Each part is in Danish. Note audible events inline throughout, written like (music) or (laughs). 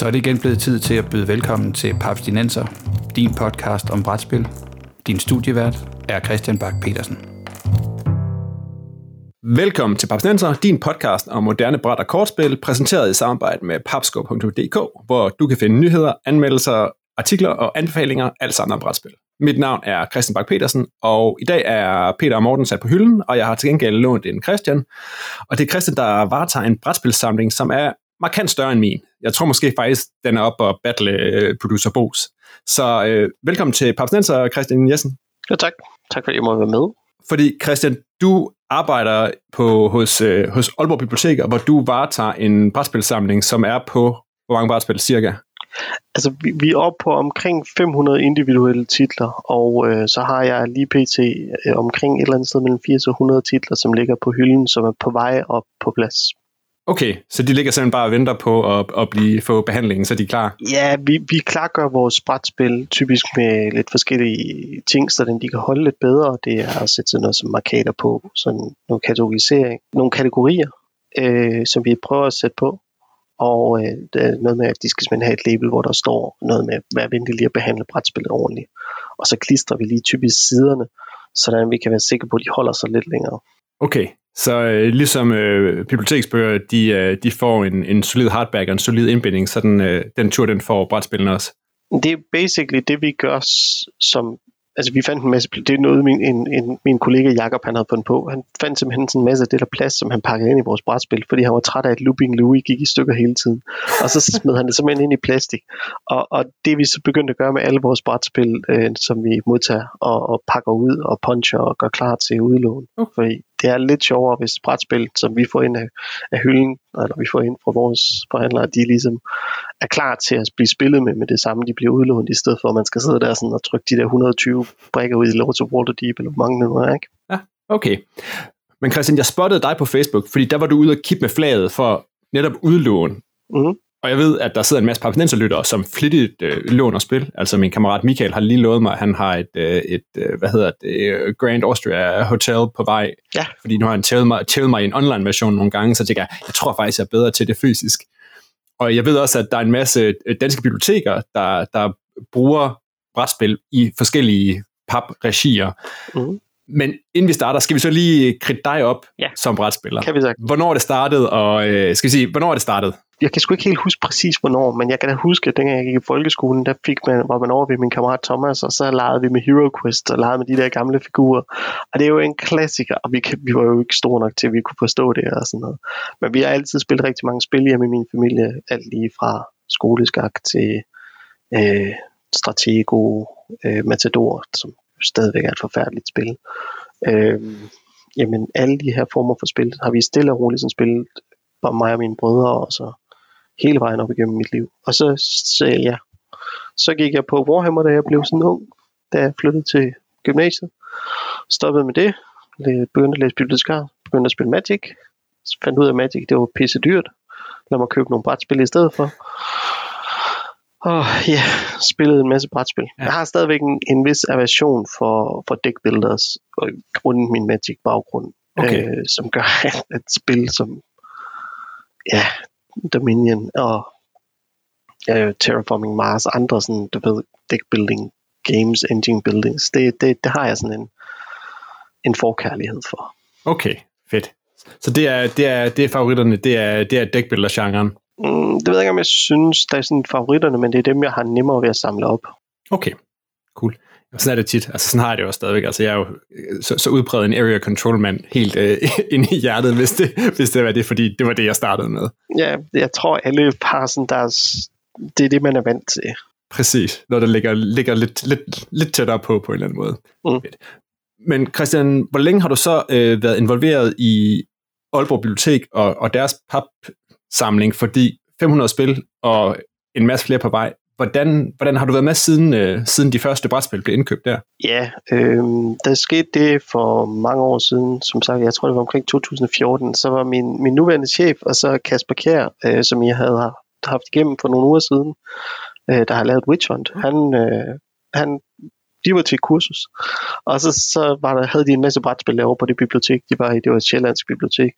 Så er det igen blevet tid til at byde velkommen til Paps Dinenser, din podcast om brætspil. Din studievært er Christian Bak petersen Velkommen til Papsnenser, din podcast om moderne bræt og kortspil, præsenteret i samarbejde med papsko.dk, hvor du kan finde nyheder, anmeldelser, artikler og anbefalinger, alt sammen om brætspil. Mit navn er Christian Bak petersen og i dag er Peter og Morten sat på hylden, og jeg har til gengæld lånt en Christian. Og det er Christian, der varetager en brætspilsamling, som er markant større end min. Jeg tror måske faktisk, den er op og battle uh, producer Bos. Så øh, velkommen til Papsnenser, Christian Jessen. Ja, tak. Tak fordi jeg må være med. Fordi Christian, du arbejder på, hos, øh, hos Aalborg Biblioteker, hvor du varetager en brætspilsamling, som er på, hvor mange brætspil cirka? Altså, vi, vi er oppe på omkring 500 individuelle titler, og øh, så har jeg lige pt. Øh, omkring et eller andet sted mellem 80 og 100 titler, som ligger på hylden, som er på vej op på plads. Okay, så de ligger simpelthen bare og venter på at, at blive, få behandlingen, så de er klar? Ja, vi, vi klargør vores brætspil typisk med lidt forskellige ting, så den de kan holde lidt bedre. Det er at sætte sådan noget som markader på, sådan nogle kategorisering, nogle kategorier, øh, som vi prøver at sætte på. Og øh, det er noget med, at de skal simpelthen have et label, hvor der står noget med, hvad venlig lige at behandle brætspillet ordentligt. Og så klistrer vi lige typisk siderne, så vi kan være sikre på, at de holder sig lidt længere. Okay, så øh, ligesom øh, biblioteksbøger, de, øh, de får en, en solid hardback og en solid indbinding, så den, øh, den tur, den får brætspillene også. Det er basically det, vi gør som altså vi fandt en masse, det er noget min, en, en, min kollega Jakob han havde fundet på. Han fandt simpelthen sådan en masse af det der plads, som han pakkede ind i vores brætspil, fordi han var træt af, at Looping Louis gik i stykker hele tiden. Og så smed han det simpelthen ind i plastik. Og, og det vi så begyndte at gøre med alle vores brætspil, øh, som vi modtager og, og pakker ud og puncher og gør klar til udlån. Okay. Fordi det er lidt sjovere, hvis brætspil, som vi får ind af, af hylden, eller vi får ind fra vores forhandlere, de ligesom er klar til at blive spillet med med det samme, de bliver udlånt, i stedet for at man skal sidde der sådan og trykke de der 120 brækker ud i Lords of Waterdeep, eller hvor mange er, ikke? Ja, okay. Men Christian, jeg spottede dig på Facebook, fordi der var du ude og kippe med flaget for netop udlån. Mm-hmm. Og jeg ved, at der sidder en masse papinenserlyttere, som flittigt øh, låner spil. Altså min kammerat Michael har lige lovet mig, at han har et, øh, et øh, hvad hedder det, Grand Austria Hotel på vej. Ja. Fordi nu har han tævet mig, tævet mig i en online version nogle gange, så tænker jeg, jeg tror faktisk, jeg er bedre til det fysisk. Og jeg ved også, at der er en masse øh, danske biblioteker, der, der bruger brætspil i forskellige pap-regier. Mm. Men inden vi starter, skal vi så lige kridte dig op ja. som brætspiller. Kan vi sagt. Hvornår er det startet, og øh, skal vi sige, hvornår er det startet? Jeg kan sgu ikke helt huske præcis, hvornår, men jeg kan da huske, at dengang jeg gik i folkeskolen, der fik man, var man over ved min kammerat Thomas, og så legede vi med Hero Quest, og legede med de der gamle figurer. Og det er jo en klassiker, og vi, kan, vi var jo ikke store nok til, at vi kunne forstå det og sådan noget. Men vi har altid spillet rigtig mange spil hjemme i min familie, alt lige fra skoleskak til øh, Stratego, øh, Matador, som stadigvæk er et forfærdeligt spil. Øh, jamen, alle de her former for spil har vi stille og roligt sådan spillet, bare mig og mine brødre, og så hele vejen op igennem mit liv. Og så sagde jeg, så gik jeg på Warhammer, da jeg blev sådan ung, da jeg flyttede til gymnasiet. Stoppede med det, begyndte at læse bibliotekar, begyndte at spille Magic, fandt ud af, at Magic det var pisse dyrt. Lad mig købe nogle brætspil i stedet for. Og ja, yeah, spillede en masse brætspil. Ja. Jeg har stadigvæk en, en vis aversion for, for deck builders, og grunden min Magic baggrund, okay. øh, som gør (laughs) et spil som ja, Dominion og øh, Terraforming Mars, andre sådan, du ved, deck building games, engine buildings, det, det, det har jeg sådan en, en forkærlighed for. Okay, fedt. Så det er, det er, det er favoritterne, det er, det er deckbuilder-genren? Mm, det ved jeg ikke, om jeg synes, der er sådan favoritterne, men det er dem, jeg har nemmere ved at samle op. Okay, cool. Sådan er det tit. Altså sådan har jeg det jo stadigvæk. Altså jeg er jo øh, så, så udpræget en area control mand helt øh, (laughs) ind i hjertet, hvis det, hvis det var det, fordi det var det, jeg startede med. Ja, jeg tror alle par sådan, der er, det er det, man er vant til. Præcis, når det ligger, ligger lidt, lidt, lidt tættere på, på en eller anden måde. Mm. Men Christian, hvor længe har du så øh, været involveret i Aalborg Bibliotek og, og deres samling, Fordi 500 spil og en masse flere på vej, Hvordan, hvordan har du været med siden, øh, siden de første brætspil blev indkøbt der? Ja, øh, der skete det for mange år siden. Som sagt, jeg tror det var omkring 2014. Så var min, min nuværende chef, og så Kasper Kjær, øh, som jeg havde haft igennem for nogle uger siden, øh, der har lavet Witch Hunt. Han, øh, han de var til kursus. Og så, så var der, havde de en masse brætspil derovre på det bibliotek, de var i. Det var et sjællandsk bibliotek.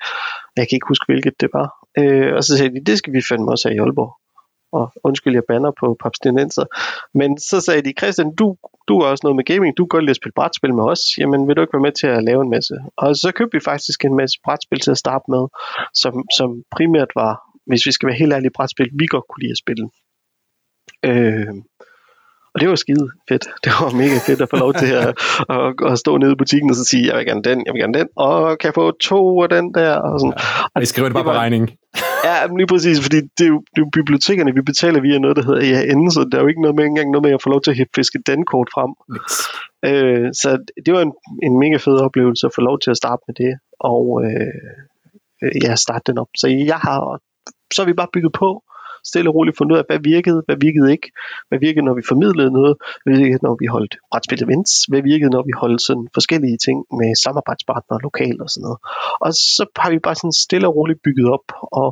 Jeg kan ikke huske, hvilket det var. Øh, og så sagde de, det skal vi fandme også have i Aalborg. og undskyld, jeg banner på papstinenser. Men så sagde de, Christian, du, du er også noget med gaming, du kan godt lide at spille brætspil med os, jamen vil du ikke være med til at lave en masse? Og så købte vi faktisk en masse brætspil til at starte med, som, som primært var, hvis vi skal være helt ærlige, brætspil, vi godt kunne lide at spille. Øh, og det var skide fedt. (laughs) Det var mega fedt at få lov til at, at, at stå nede i butikken og så sige, jeg vil gerne den, jeg vil gerne den, og kan jeg få to af den der? Og sådan. Ja, og I skriver det bare det var, på regningen. (laughs) Ja, lige præcis, fordi det er, jo, det er jo bibliotekerne, vi betaler via noget, der hedder EAN, så der er jo ikke noget med, engang noget med at få lov til at fiske den kort frem. Yes. Øh, så det var en, en mega fed oplevelse at få lov til at starte med det, og øh, ja, starte den op. Så jeg har, så har vi bare bygget på, stille og roligt fundet ud af, hvad virkede, hvad virkede ikke, hvad virkede, når vi formidlede noget, hvad virkede, når vi holdt brætspil events, hvad virkede, når vi holdt sådan forskellige ting med samarbejdspartnere lokalt og sådan noget. Og så har vi bare sådan stille og roligt bygget op, og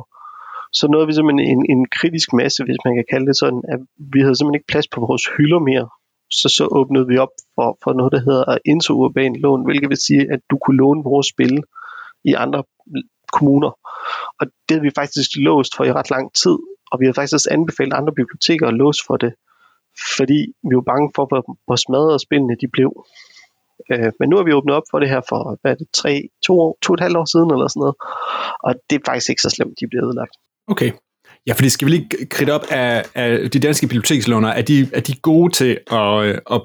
så nåede vi simpelthen en, en kritisk masse, hvis man kan kalde det sådan, at vi havde simpelthen ikke plads på vores hylder mere. Så så åbnede vi op for, for noget, der hedder interurban lån, hvilket vil sige, at du kunne låne vores spil i andre kommuner. Og det havde vi faktisk låst for i ret lang tid, og vi har faktisk også anbefalet andre biblioteker at låse for det, fordi vi var bange for, hvor, hvor smadrede spillene de blev. Øh, men nu har vi åbnet op for det her for, hvad er det, tre, to, år, to og et halvt år siden eller sådan noget. Og det er faktisk ikke så slemt, de bliver ødelagt. Okay. Ja, fordi skal vi lige kridte op af, af de danske bibliotekslåner. er de, er de gode til at, øh, at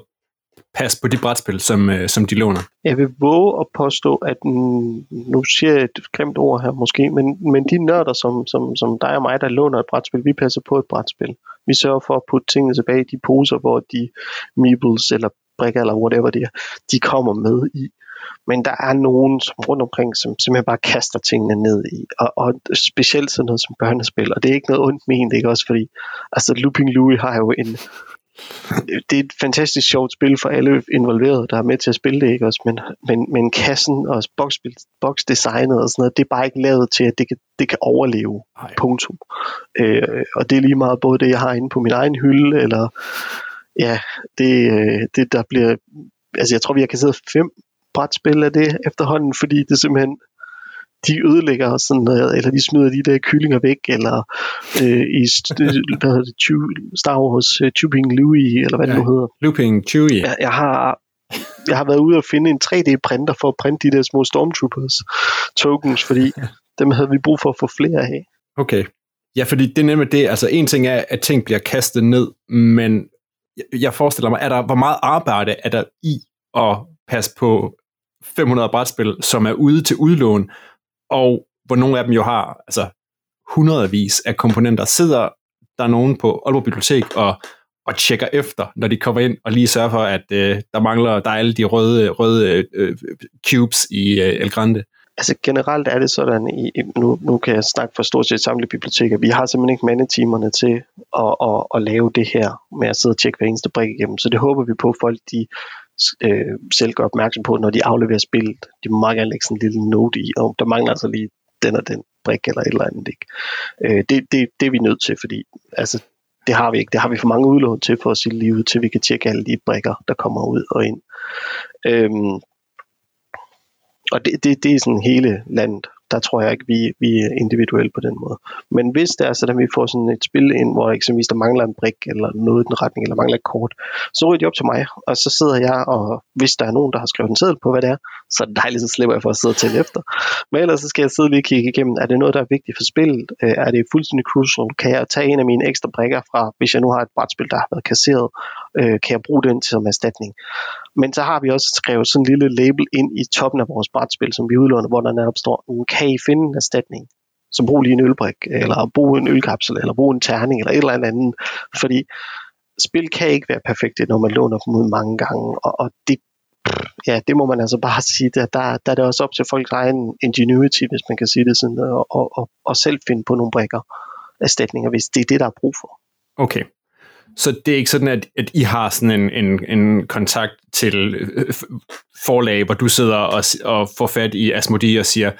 pas på de brætspil, som, øh, som de låner? Jeg vil våge at påstå, at nu siger jeg et grimt ord her måske, men, men de nørder, som, som, som dig og mig, der låner et brætspil, vi passer på et brætspil. Vi sørger for at putte tingene tilbage i de poser, hvor de meebles eller brikker eller whatever det er, de kommer med i. Men der er nogen som rundt omkring, som simpelthen bare kaster tingene ned i. Og, og specielt sådan noget som børnespil. Og det er ikke noget ondt ment, ikke også? Fordi altså Looping Louie har jo en det er et fantastisk sjovt spil for alle involverede, der er med til at spille det, ikke også? Men, men, men kassen og boksdesignet og sådan noget, det er bare ikke lavet til, at det kan, det kan overleve. Ej. Punktum. Øh, og det er lige meget både det, jeg har inde på min egen hylde, eller ja, det, øh, det der bliver, altså jeg tror, vi har kasset fem brætspil af det efterhånden, fordi det simpelthen de ødelægger sådan noget, eller de smider de der kyllinger væk, eller øh, i hvad hedder det, Star Wars uh, Tubing Louis, eller hvad ja, det nu hedder. Looping Chewie. Jeg, jeg har jeg har været ude og finde en 3D-printer for at printe de der små Stormtroopers tokens, fordi (laughs) dem havde vi brug for at få flere af. Okay. Ja, fordi det er nemlig det, altså en ting er, at ting bliver kastet ned, men jeg forestiller mig, er der, hvor meget arbejde er der i at passe på 500 brætspil, som er ude til udlån, og hvor nogle af dem jo har altså, hundredvis af komponenter. Sidder der nogen på Aalborg Bibliotek og, og tjekker efter, når de kommer ind, og lige sørger for, at øh, der mangler, der alle de røde, røde øh, cubes i øh, El Grande? Altså generelt er det sådan, i, nu, nu kan jeg snakke for stort set samtlige biblioteker, vi har simpelthen ikke mandetimerne til at, at, at lave det her med at sidde og tjekke hver eneste brik igennem, så det håber vi på, at folk de øh, selv gør opmærksom på, når de afleverer spillet. De må meget gerne lægge sådan en lille note i, og der mangler altså lige den og den brik eller et eller andet. Ikke? Øh, det, det, det er vi nødt til, fordi altså, det har vi ikke. Det har vi for mange udlån til for at sige livet, til vi kan tjekke alle de brikker, der kommer ud og ind. Øhm, og det, det, det er sådan hele landet der tror jeg ikke, vi, vi er individuelle på den måde. Men hvis det er sådan, at vi får sådan et spil ind, hvor eksempelvis der mangler en brik, eller noget i den retning, eller mangler et kort, så ryger de op til mig, og så sidder jeg, og hvis der er nogen, der har skrevet en seddel på, hvad det er, så er det dejligt, så slipper jeg for at sidde til efter. Men ellers så skal jeg sidde lige og kigge igennem, er det noget, der er vigtigt for spillet? Øh, er det fuldstændig crucial? Kan jeg tage en af mine ekstra brikker fra, hvis jeg nu har et brætspil, der har været kasseret, øh, kan jeg bruge den til som erstatning? Men så har vi også skrevet sådan en lille label ind i toppen af vores brætspil, som vi udlåner, hvor der netop står, mm, kan I finde en erstatning? Så brug lige en ølbrik, eller brug en ølkapsel, eller brug en terning, eller et eller andet. Fordi spil kan ikke være perfekte, når man låner dem ud mange gange, og, og det, ja, det må man altså bare sige, der, der, der er det også op til folks egen ingenuity, hvis man kan sige det sådan, og, og, og, og selv finde på nogle brikker erstatninger, hvis det er det, der er brug for. Okay, så det er ikke sådan, at, at I har sådan en, en, en kontakt til øh, forlag, hvor du sidder og, og får fat i Asmodee og siger,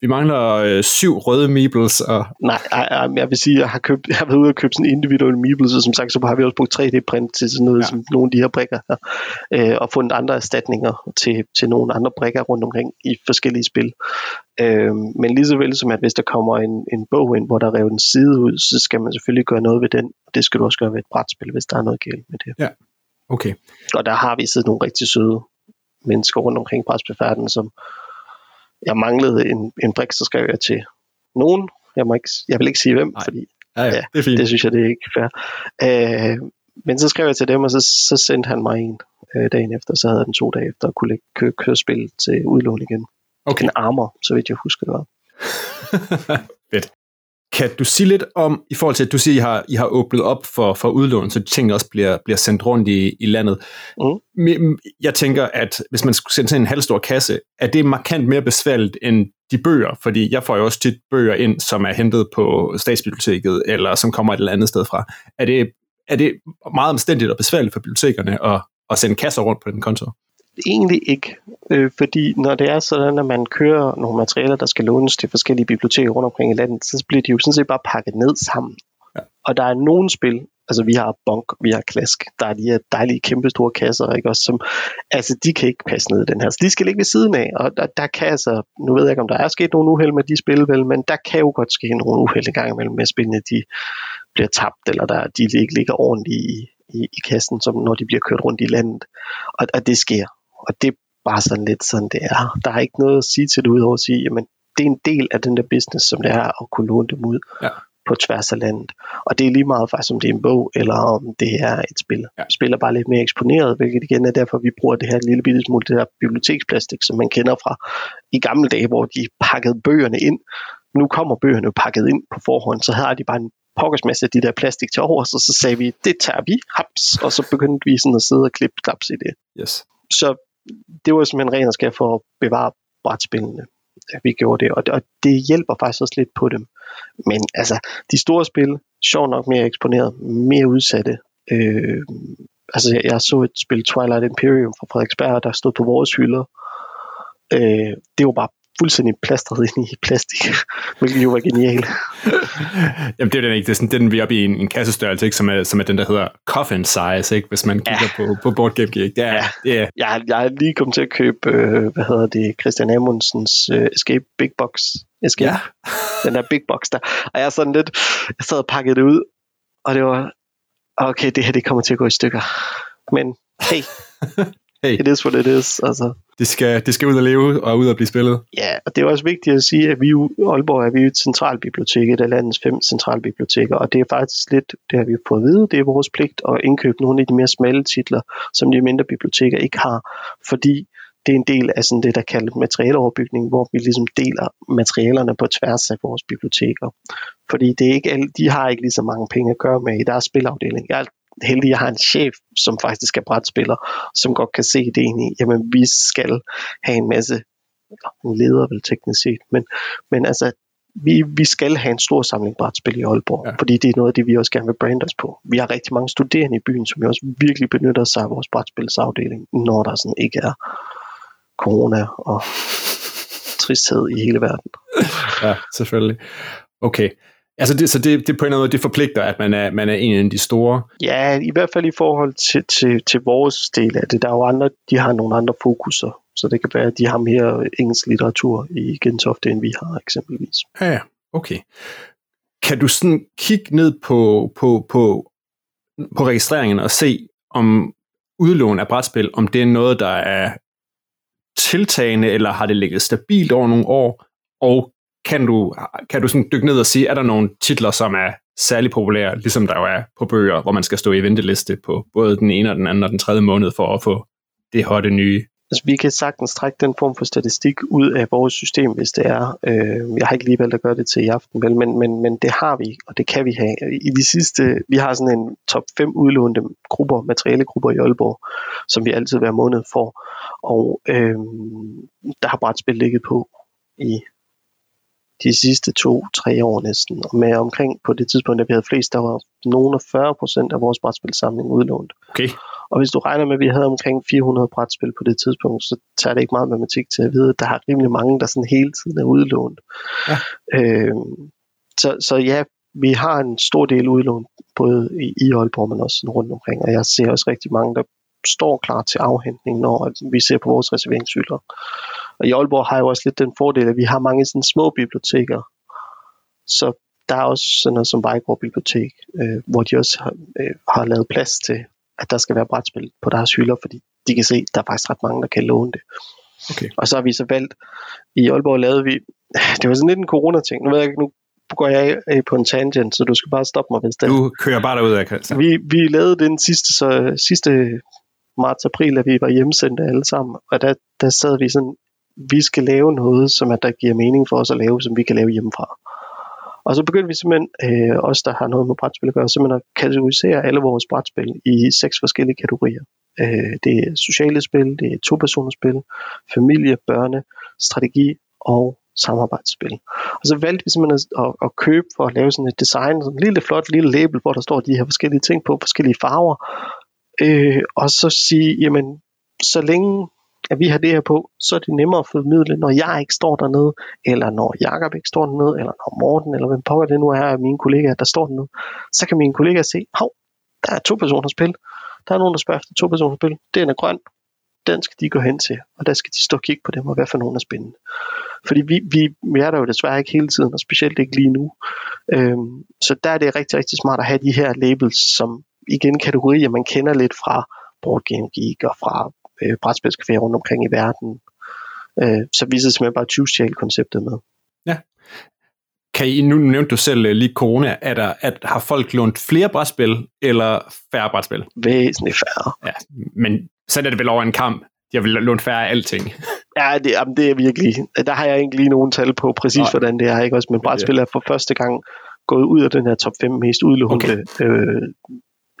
vi mangler øh, syv røde meebles. Og... Nej, jeg, jeg vil sige, at jeg har, købt, jeg har været ude og købe sådan individuelle meebles, og som sagt, så har vi også brugt 3D-print til sådan noget, ja. som nogle af de her brikker her, øh, og fundet andre erstatninger til, til nogle andre brikker rundt omkring i forskellige spil. Øh, men lige så vel som, at hvis der kommer en, en bog ind, hvor der er revet en side ud, så skal man selvfølgelig gøre noget ved den, og det skal du også gøre ved et brætspil, hvis der er noget galt med det. Ja, okay. Og der har vi siddet nogle rigtig søde mennesker rundt omkring brætspilfærden, som jeg manglede en, en brik, så skrev jeg til nogen. Jeg, må ikke, jeg vil ikke sige hvem, Nej. fordi ja, ja, det, er fint. det synes jeg, det er ikke fair. Øh, men så skrev jeg til dem, og så, så sendte han mig en øh, dagen efter, så havde den to dage efter, og kunne lægge kø, køre spil til udlån igen. Okay. En armor, så vidt jeg husker det var. (laughs) Fedt. Kan du sige lidt om, i forhold til, at du siger, at I har, I har åbnet op for, for udlån, så tingene også bliver, bliver sendt rundt i, i landet. Mm. Jeg tænker, at hvis man skulle sende en halvstor kasse, er det markant mere besværligt end de bøger? Fordi jeg får jo også tit bøger ind, som er hentet på statsbiblioteket, eller som kommer et eller andet sted fra. Er det, er det meget omstændigt og besværligt for bibliotekerne at, at sende kasser rundt på den konto? Egentlig ikke, øh, fordi når det er sådan, at man kører nogle materialer, der skal lånes til forskellige biblioteker rundt omkring i landet, så bliver de jo sådan set bare pakket ned sammen. Ja. Og der er nogle spil, altså vi har Bonk, vi har Klask, der er de her dejlige kæmpe store kasser, ikke? Også, som, altså de kan ikke passe ned i den her, så de skal ligge ved siden af, og der, der kan altså, nu ved jeg ikke, om der er sket nogle uheld med de spil, vel, men der kan jo godt ske nogle uheld i gang imellem med spillene, de bliver tabt, eller der, de ikke ligger ordentligt i, i, i kassen, som når de bliver kørt rundt i landet, og, og det sker, og det er bare sådan lidt sådan, det er. Der er ikke noget at sige til det, udover at sige, jamen, det er en del af den der business, som det er at kunne låne dem ud ja. på tværs af landet. Og det er lige meget faktisk, om det er en bog, eller om det er et spil. Ja. Spil er bare lidt mere eksponeret, hvilket igen er derfor, vi bruger det her lille bitte smule, det her biblioteksplastik, som man kender fra i gamle dage, hvor de pakkede bøgerne ind. Nu kommer bøgerne pakket ind på forhånd, så har de bare en pokkers masse af de der plastik til over, så, så sagde vi, det tager vi, haps, og så begyndte vi sådan at sidde og klippe klaps i det. Yes. Så det var simpelthen ren og skær for at bevare brætspillene, at vi gjorde det, og, det, og det hjælper faktisk også lidt på dem. Men altså, de store spil, sjovt nok mere eksponeret, mere udsatte. Øh, altså, jeg, jeg så et spil Twilight Imperium fra Frederiksberg, der stod på vores hylder. Øh, det var bare fuldstændig plastret ind i plastik, (laughs) hvilket jo var genialt. (laughs) Jamen det er den ikke, det er, sådan, den vi er oppe i en, en kassestørrelse, ikke, som, er, som er den, der hedder coffin size, ikke, hvis man kigger ja. på, på Board Game Geek. Det er, ja. det er. Jeg, jeg er lige kommet til at købe, øh, hvad hedder det, Christian Amundsens øh, Escape Big Box. Escape. Ja. (laughs) den der Big Box der. Og jeg er sådan lidt, jeg sad og pakkede det ud, og det var, okay, det her det kommer til at gå i stykker. Men hey, hey. it is what it is. Altså det skal, det skal ud og leve og ud og blive spillet. Ja, og det er også vigtigt at sige, at vi i Aalborg er vi et centralbibliotek, et af landets fem centralbiblioteker, og det er faktisk lidt, det har vi fået at vide, det er vores pligt at indkøbe nogle af de mere smalle titler, som de mindre biblioteker ikke har, fordi det er en del af sådan det, der kaldes materialeoverbygning, hvor vi ligesom deler materialerne på tværs af vores biblioteker. Fordi det er ikke alle, de har ikke lige så mange penge at gøre med i deres spilafdeling. Jeg heldig, jeg har en chef, som faktisk er brætspiller, som godt kan se det ind i, jamen vi skal have en masse, en leder vel teknisk set, men, men altså, vi, vi skal have en stor samling brætspil i Aalborg, ja. fordi det er noget af det, vi også gerne vil brande os på. Vi har rigtig mange studerende i byen, som vi også virkelig benytter sig af vores brætspilsafdeling, når der sådan ikke er corona og tristhed i hele verden. Ja, selvfølgelig. Okay. Altså det, så det, det på en eller anden måde, det forpligter, at man er, man er en af de store? Ja, i hvert fald i forhold til, til, til vores del af det. Der er jo andre, de har nogle andre fokuser. Så det kan være, at de har mere engelsk litteratur i Gentofte, end vi har eksempelvis. Ja, ja. Okay. Kan du sådan kigge ned på, på, på, på registreringen og se, om udlån af brætspil, om det er noget, der er tiltagende, eller har det ligget stabilt over nogle år, og kan du, kan du sådan dykke ned og sige, er der nogle titler, som er særlig populære, ligesom der jo er på bøger, hvor man skal stå i venteliste på både den ene og den anden og den tredje måned for at få det hotte nye? Altså, vi kan sagtens trække den form for statistik ud af vores system, hvis det er. Øh, jeg har ikke lige valgt at gøre det til i aften, vel, men, men, men det har vi, og det kan vi have. I de sidste, vi har sådan en top 5 udlånte grupper, materialegrupper i Aalborg, som vi altid hver måned får. Og øh, der har brætspil ligget på i de sidste to-tre år næsten. Og med omkring på det tidspunkt, da vi havde flest, der var nogen af 40 procent af vores brætspilsamling udlånt. Okay. Og hvis du regner med, at vi havde omkring 400 brætspil på det tidspunkt, så tager det ikke meget matematik til at vide, at der har rimelig mange, der sådan hele tiden er udlånt. Ja. Øh, så, så ja, vi har en stor del udlån, både i, i Aalborg, men også rundt omkring, og jeg ser også rigtig mange, der står klar til afhentning, når vi ser på vores reserveringshylder. Og i Aalborg har jo også lidt den fordel, at vi har mange sådan små biblioteker, så der er også sådan noget som Vejgaard Bibliotek, øh, hvor de også har, øh, har lavet plads til, at der skal være brætspil på deres hylder, fordi de kan se, at der er faktisk ret mange, der kan låne det. Okay. Og så har vi så valgt, i Aalborg lavede vi, (laughs) det var sådan lidt en corona-ting, nu ved jeg ikke, nu går jeg af på en tangent, så du skal bare stoppe mig, hvis det Du kører bare derud af, Christian. Vi, vi lavede den sidste, så, sidste marts-april, at vi var hjemsendte alle sammen, og der, der sad vi sådan, vi skal lave noget, som at der giver mening for os at lave, som vi kan lave hjemmefra. Og så begyndte vi simpelthen, øh, os der har noget med brætspil at gøre, simpelthen at kategorisere alle vores brætspil i seks forskellige kategorier. Øh, det er sociale spil, det er to-personerspil, familie, børne, strategi og samarbejdsspil. Og så valgte vi simpelthen at, at, at købe for at lave sådan et design, sådan en lille flot lille label, hvor der står de her forskellige ting på, forskellige farver. Øh, og så sige, jamen, så længe at vi har det her på, så er det nemmere at formidle, når jeg ikke står dernede, eller når Jakob ikke står dernede, eller når Morten, eller hvem pokker det nu er af mine kollegaer, der står dernede. Så kan mine kollegaer se, hov, der er to personers spil. Der er nogen, der spørger efter to personers spil. Den er grøn. Den skal de gå hen til, og der skal de stå og kigge på dem, og hvad for nogen er spændende. Fordi vi, vi, vi er der jo desværre ikke hele tiden, og specielt ikke lige nu. Øhm, så der er det rigtig, rigtig smart at have de her labels, som igen kategorier, man kender lidt fra Board Game Geek og fra øh, brætspilscaféer rundt omkring i verden. Øh, så viser det simpelthen bare 20 konceptet med. Ja. Kan I, nu nævnte du selv uh, lige corona, er der, at, har folk lånt flere brætspil eller færre brætspil? Væsentligt færre. Ja, men så er det vel over en kamp. Jeg vil låne færre af alting. (laughs) ja, det, jamen, det er virkelig. Der har jeg ikke lige nogen tal på præcis, Nej. hvordan det er. Ikke? Også, men brætspil er for første gang gået ud af den her top 5 mest udlånte okay. øh,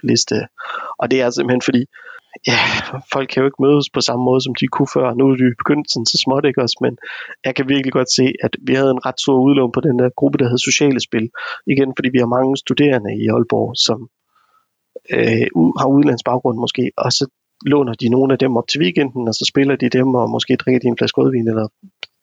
liste. Og det er simpelthen fordi, ja, folk kan jo ikke mødes på samme måde, som de kunne før. Nu er de begyndt sådan så småt, ikke også? Men jeg kan virkelig godt se, at vi havde en ret stor udlån på den der gruppe, der hed Sociale Spil. Igen, fordi vi har mange studerende i Aalborg, som øh, har udlandsbaggrund måske, og så låner de nogle af dem op til weekenden, og så spiller de dem, og måske drikker de en flaske rødvin eller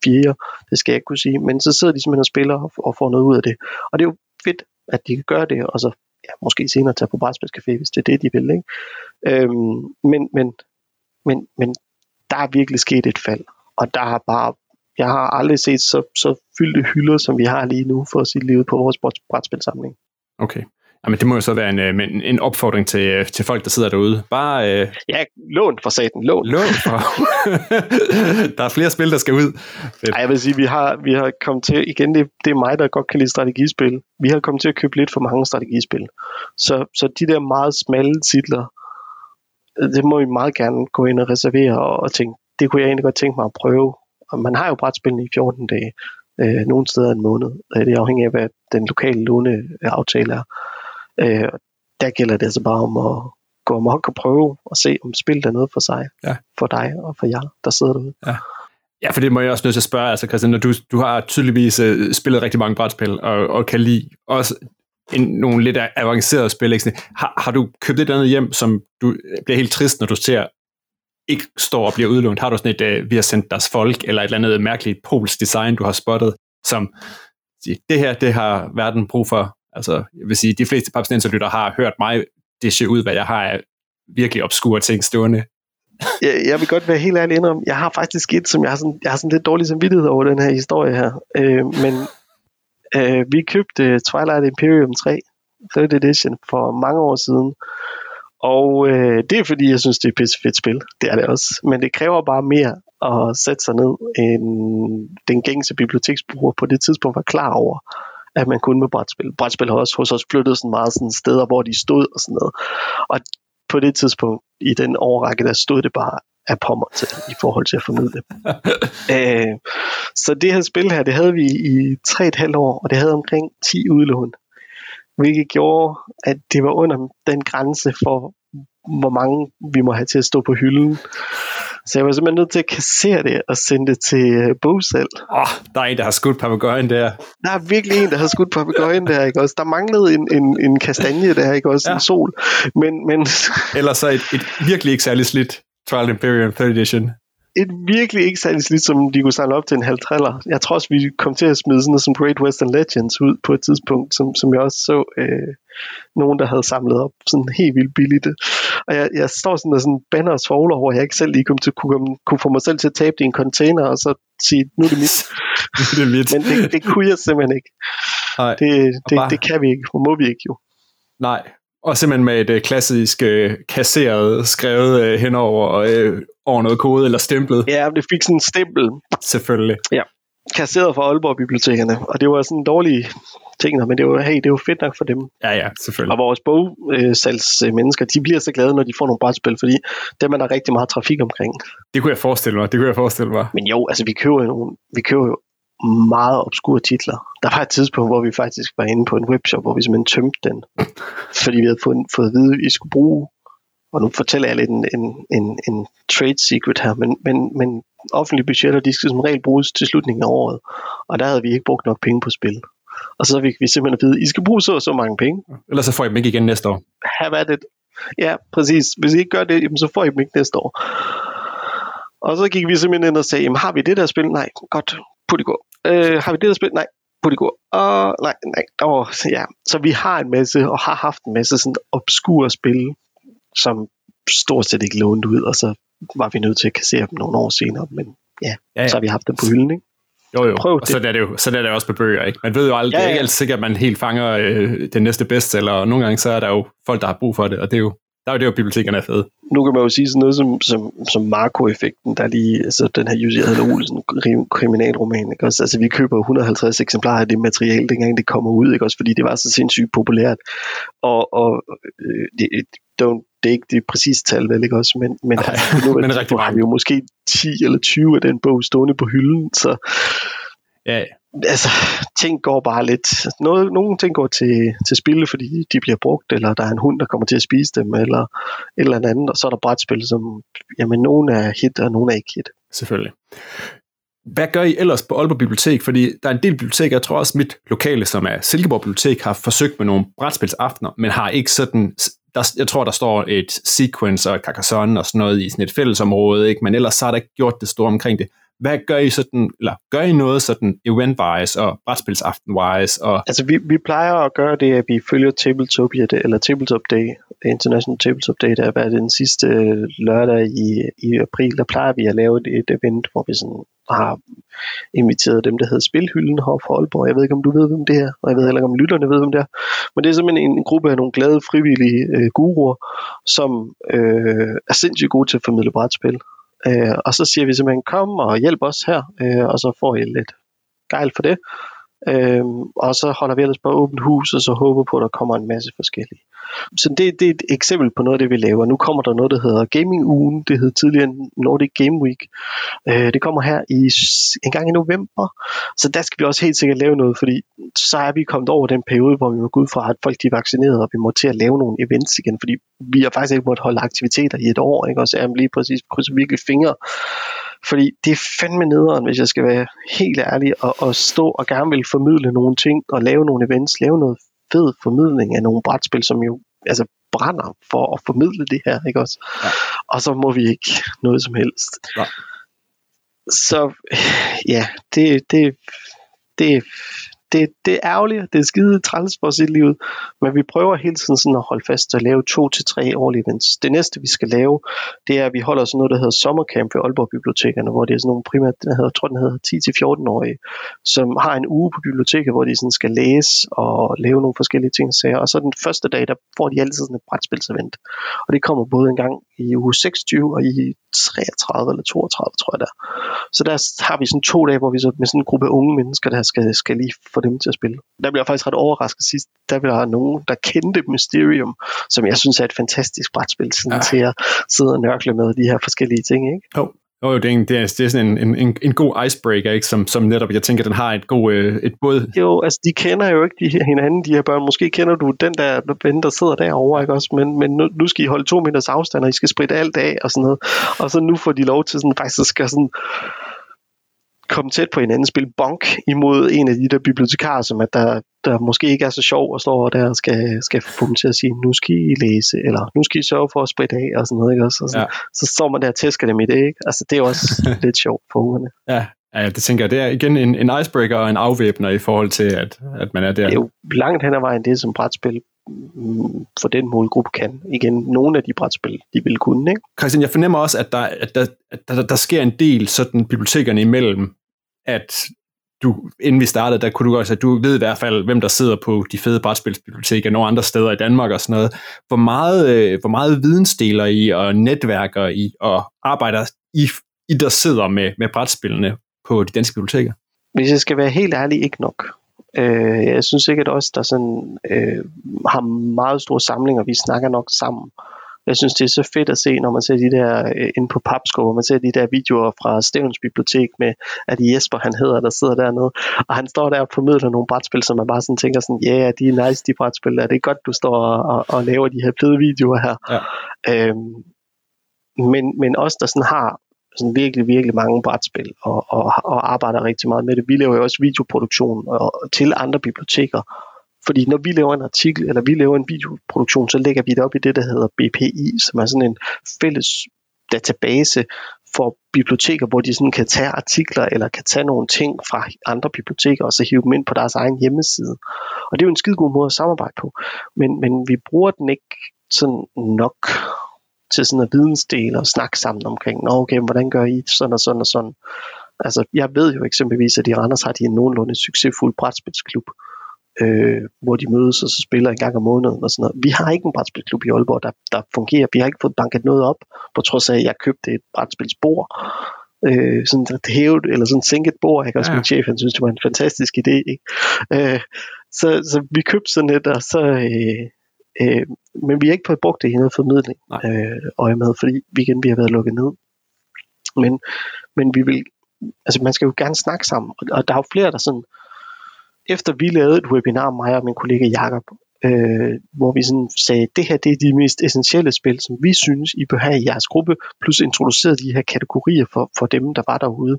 fire, det skal jeg ikke kunne sige, men så sidder de simpelthen og spiller og, og får noget ud af det. Og det er jo fedt, at de kan gøre det, og så ja, måske senere tage på Brætspilscafé, hvis det er det, de vil. Ikke? Øhm, men, men, men, men der er virkelig sket et fald, og der har bare jeg har aldrig set så, så fyldte hylder, som vi har lige nu, for at sige livet på vores brætspilsamling. Okay. Jamen, det må jo så være en, øh, en, en opfordring til, øh, til folk, der sidder derude. Bare, øh, ja, lån for satan, lån. Lån for. (laughs) der er flere spil, der skal ud. Ej, jeg vil sige, vi har, vi har kommet til, igen, det, det er mig, der godt kan lide strategispil. Vi har kommet til at købe lidt for mange strategispil. Så, så de der meget smalle titler, det må vi meget gerne gå ind og reservere og, og tænke, det kunne jeg egentlig godt tænke mig at prøve. Og man har jo brætspillene i 14 dage, øh, nogle steder en måned. Det er afhængig af, hvad den lokale låneaftale er. Øh, der gælder det altså bare om at gå amok og prøve og se, om spillet er noget for sig, ja. for dig og for jer, der sidder derude. Ja. Ja, for det må jeg også nødt til at spørge, altså Christian, når du, du har tydeligvis uh, spillet rigtig mange brætspil, og, og kan lide også en, nogle lidt avancerede spil. Ikke? Har, har du købt et andet hjem, som du bliver helt trist, når du ser ikke står og bliver udlånt? Har du sådan et, uh, vi har sendt deres folk, eller et eller andet mærkeligt polsk design, du har spottet, som det her, det har verden brug for, Altså, jeg vil sige, de fleste papsnenserlytter har hørt mig dishe ud, hvad jeg har af virkelig obskure ting stående. jeg, jeg vil godt være helt ærlig indrømme, jeg har faktisk et, som jeg har sådan, jeg har sådan lidt dårlig samvittighed over den her historie her. Øh, men øh, vi købte Twilight Imperium 3 Third edition for mange år siden. Og øh, det er fordi, jeg synes, det er et pisse fedt spil. Det er det også. Men det kræver bare mere at sætte sig ned, end den gængse biblioteksbruger på det tidspunkt var klar over at man kunne med brætspil. Brætspil har også hos os flyttet sådan meget sådan steder, hvor de stod og sådan noget. Og på det tidspunkt, i den overrække, der stod det bare af pommer til, i forhold til at formidle. (laughs) øh, så det her spil her, det havde vi i 3,5 år, og det havde omkring 10 udlån. Hvilket gjorde, at det var under den grænse for, hvor mange vi må have til at stå på hylden. Så jeg var simpelthen nødt til at kassere det og sende det til øh, bogsal. Åh, oh, der er en, der har skudt papegøjen der. Der er virkelig en, der har skudt papegøjen der, ikke også? Der manglede en, en, en kastanje der, ikke også? Ja. En sol. Men, men... (laughs) Eller så et, et virkelig ikke særlig slidt Trial Imperium 3rd Edition et virkelig ikke særlig slidt, som de kunne samle op til en halv triller. Jeg tror også, vi kom til at smide sådan noget som Great Western Legends ud på et tidspunkt, som, som jeg også så øh, nogen, der havde samlet op sådan helt vildt billigt. Og jeg, jeg står sådan og sådan banner og svogler over, at jeg ikke selv lige kom til, kunne, komme, kunne få mig selv til at tabe det i en container, og så sige, nu er det mit. (laughs) det er mit. Men det, det kunne jeg simpelthen ikke. Nej. Det, det, bare... det kan vi ikke, må vi ikke jo. Nej, og simpelthen med et øh, klassisk øh, kasseret, skrevet øh, henover øh, over noget kode eller stemplet. Ja, det fik sådan en stempel. Selvfølgelig. Ja, kasseret fra Aalborg Bibliotekerne, og det var sådan en dårlig ting, men det var, hey, det var fedt nok for dem. Ja, ja, selvfølgelig. Og vores bogsalgsmennesker, de bliver så glade, når de får nogle brætspil, fordi dem er der rigtig meget trafik omkring. Det kunne jeg forestille mig, det kunne jeg forestille mig. Men jo, altså vi køber jo, nogle, vi køber jo meget obskure titler. Der var et tidspunkt, hvor vi faktisk var inde på en webshop, hvor vi simpelthen tømte den, (laughs) fordi vi havde fået, fået at vide, at vi skulle bruge og nu fortæller jeg lidt en, en, en, en trade secret her, men, men, men offentlige budgetter, de skal som regel bruges til slutningen af året, og der havde vi ikke brugt nok penge på spil. Og så fik vi simpelthen at vide, I skal bruge så og så mange penge. Ellers så får I dem ikke igen næste år. Have at it. Ja, præcis. Hvis I ikke gør det, så får I dem ikke næste år. Og så gik vi simpelthen ind og sagde, jamen, har vi det der spil? Nej, godt, put det gå. Øh, har vi det der spil? Nej, put det gå. Og nej, nej, oh, ja. Så vi har en masse, og har haft en masse sådan obskure spil, som stort set ikke lånt ud, og så var vi nødt til at kassere dem nogle år senere, men ja, ja, ja. så har vi haft dem på hylden, ikke? Jo, jo. Prøv og så er det jo, så er det også med bøger, ikke? Man ved jo aldrig, ja, ja. det er ikke altid sikkert, at man helt fanger øh, den næste bestseller, og nogle gange så er der jo folk, der har brug for det, og det er jo, der er jo det, jo bibliotekerne er fede. Nu kan man jo sige sådan noget som, som, som Marco-effekten, der er lige, altså den her Jussi Adler Olsen kriminalroman, ikke også? Altså vi køber 150 eksemplarer af det materiale, dengang det kommer ud, ikke også? Fordi det var så sindssygt populært. Og, og øh, det, don't, det er ikke det præcise tal, vel ikke også? Men, men, Ej, nu, (laughs) men rigtig har vi jo måske 10 eller 20 af den bog stående på hylden, så ja altså, ting går bare lidt, altså, noget, nogle ting går til, til spil, fordi de bliver brugt, eller der er en hund, der kommer til at spise dem, eller et eller andet, og så er der brætspil, som, jamen, nogle er hit, og nogle er ikke hit. Selvfølgelig. Hvad gør I ellers på Aalborg Bibliotek? Fordi der er en del biblioteker, jeg tror også mit lokale, som er Silkeborg Bibliotek, har forsøgt med nogle brætspilsaftener, men har ikke sådan der, jeg tror, der står et sequence og Carcassonne og sådan noget i sådan et fællesområde, ikke? men ellers så har der ikke gjort det store omkring det. Hvad gør I sådan, eller gør I noget sådan event-wise og brætspilsaften-wise? Og... Altså vi, vi plejer at gøre det, at vi følger Tabletopia, eller Tabletop Day, International Tabletop Day, der er den sidste øh, lørdag i, i april, der plejer vi at lave et, et event, hvor vi sådan har inviteret dem, der hedder Spilhylden her fra Aalborg. Jeg ved ikke, om du ved, hvem det er, og jeg ved heller ikke, om lytterne ved, hvem det er. Men det er simpelthen en, en gruppe af nogle glade, frivillige øh, guruer, som øh, er sindssygt gode til at formidle brætspil. Øh, og så siger vi simpelthen, kom og hjælp os her, øh, og så får I lidt gejl for det. Øh, og så holder vi ellers på åbent hus, og så håber på, at der kommer en masse forskellige. Så det, det er et eksempel på noget af det, vi laver. Nu kommer der noget, der hedder Gaming-ugen. Det hed tidligere Nordic Game Week. Øh, det kommer her i en gang i november. Så der skal vi også helt sikkert lave noget, fordi så er vi kommet over den periode, hvor vi må gå ud fra, at folk de er vaccineret, og vi må til at lave nogle events igen, fordi vi har faktisk ikke måttet holde aktiviteter i et år. Ikke? Og så er vi lige præcis krydser virkelig fingre fordi det er fandme nederen, hvis jeg skal være helt ærlig, og, og stå og gerne vil formidle nogle ting, og lave nogle events, lave noget fed formidling af nogle brætspil, som jo altså brænder for at formidle det her, ikke også? Ja. Og så må vi ikke noget som helst. Ja. Så ja, det, det, det, det, det er ærgerligt, det er skide træls for sit liv, men vi prøver hele tiden sådan at holde fast og lave to til tre årlige events. Det næste vi skal lave, det er at vi holder sådan noget, der hedder sommercamp ved Aalborg Bibliotekerne, hvor det er sådan nogle primært, jeg, hedder, jeg tror den hedder 10-14-årige, som har en uge på biblioteket, hvor de sådan skal læse og lave nogle forskellige ting og sager. Og så den første dag, der får de altid sådan et brætspilsevent. Og det kommer både en gang i uge 26 og i 33 eller 32, tror jeg der. Så der har vi sådan to dage, hvor vi så med sådan en gruppe unge mennesker, der skal, skal lige få dem til at spille. Der bliver jeg faktisk ret overrasket sidst. Der vil der nogen, der kendte Mysterium, som jeg synes er et fantastisk brætspil, sådan ja. til at sidde og nørkle med de her forskellige ting. Ikke? Jo, jo, det, er, en, det, er, det er sådan en, en, en en god icebreaker, ikke? Som, som netop, jeg tænker, den har et god, øh, et både... Jo, altså de kender jo ikke de her, hinanden, de her børn. Måske kender du den der ven, der sidder derovre, ikke også? Men, men nu, nu skal I holde to meters afstand, og I skal spritte alt af og sådan noget. Og så nu får de lov til sådan, faktisk skal sådan komme tæt på hinanden, spille bonk imod en af de der bibliotekarer, som at der, der måske ikke er så sjov og står der og skal, skal få dem til at sige, nu skal I læse, eller nu skal I sørge for at spritte af, og sådan noget, ikke? Og så, ja. så står man der og tæsker dem i det, ikke? Altså, det er også (laughs) lidt sjovt for ungerne. Ja, Ja, det tænker jeg, det er igen en, en icebreaker og en afvæbner i forhold til, at, at man er der. Det er jo langt hen ad vejen det, som brætspil for den målgruppe kan. Igen, nogle af de brætspil, de vil kunne. Ikke? Christian, jeg fornemmer også, at der, at der, at der, der sker en del sådan bibliotekerne imellem, at du, inden vi startede, der kunne du også, at du ved i hvert fald, hvem der sidder på de fede brætspilsbiblioteker, nogle andre steder i Danmark og sådan noget. Hvor meget, øh, hvor meget vidensdeler I og netværker I og arbejder I, I der sidder med, med brætspillene på de danske biblioteker? Hvis jeg skal være helt ærlig, ikke nok. Øh, jeg synes ikke, at os, der sådan, øh, har meget store samlinger, vi snakker nok sammen. Jeg synes, det er så fedt at se, når man ser de der øh, inde på Papsko, hvor man ser de der videoer fra Stævns Bibliotek med, at Jesper han hedder, der sidder dernede, og han står der og formidler nogle brætspil, som man bare sådan tænker sådan, ja, yeah, de er nice, de brætspil, er det godt, du står og, og, og laver de her fede videoer her. Ja. Øhm, men, men os, der sådan har sådan virkelig, virkelig mange brætspil og, og, og arbejder rigtig meget med det. Vi laver jo også videoproduktion og, til andre biblioteker. Fordi når vi laver en artikel, eller vi laver en videoproduktion, så lægger vi det op i det, der hedder BPI, som er sådan en fælles database for biblioteker, hvor de sådan kan tage artikler eller kan tage nogle ting fra andre biblioteker og så hive dem ind på deres egen hjemmeside. Og det er jo en skide god måde at samarbejde på. Men, men vi bruger den ikke sådan nok til sådan at vidensdele og snakke sammen omkring, Nå, okay, hvordan gør I sådan og sådan og sådan. Altså, jeg ved jo eksempelvis, at i Randers har de en nogenlunde succesfuld brætspilsklub, øh, hvor de mødes og så spiller en gang om måneden og sådan noget. Vi har ikke en brætspilsklub i Aalborg, der, der fungerer. Vi har ikke fået banket noget op, på trods af, at jeg købte et brætspilsbord. Øh, sådan et hævet, eller sådan et sænket bord, ikke? Også ja. min chef, han synes, det var en fantastisk idé, ikke? Øh, så, så vi købte sådan et, og så, øh, Øh, men vi har ikke fået brugt det i noget formidling øh, øje med, fordi igen vi har været lukket ned. Men, men vi vil, altså man skal jo gerne snakke sammen, og, og der er jo flere, der sådan, efter vi lavede et webinar, mig og min kollega Jakob, øh, hvor vi sådan sagde, det her det er de mest essentielle spil, som vi synes, I bør have i jeres gruppe, plus introduceret de her kategorier for, for dem, der var derude.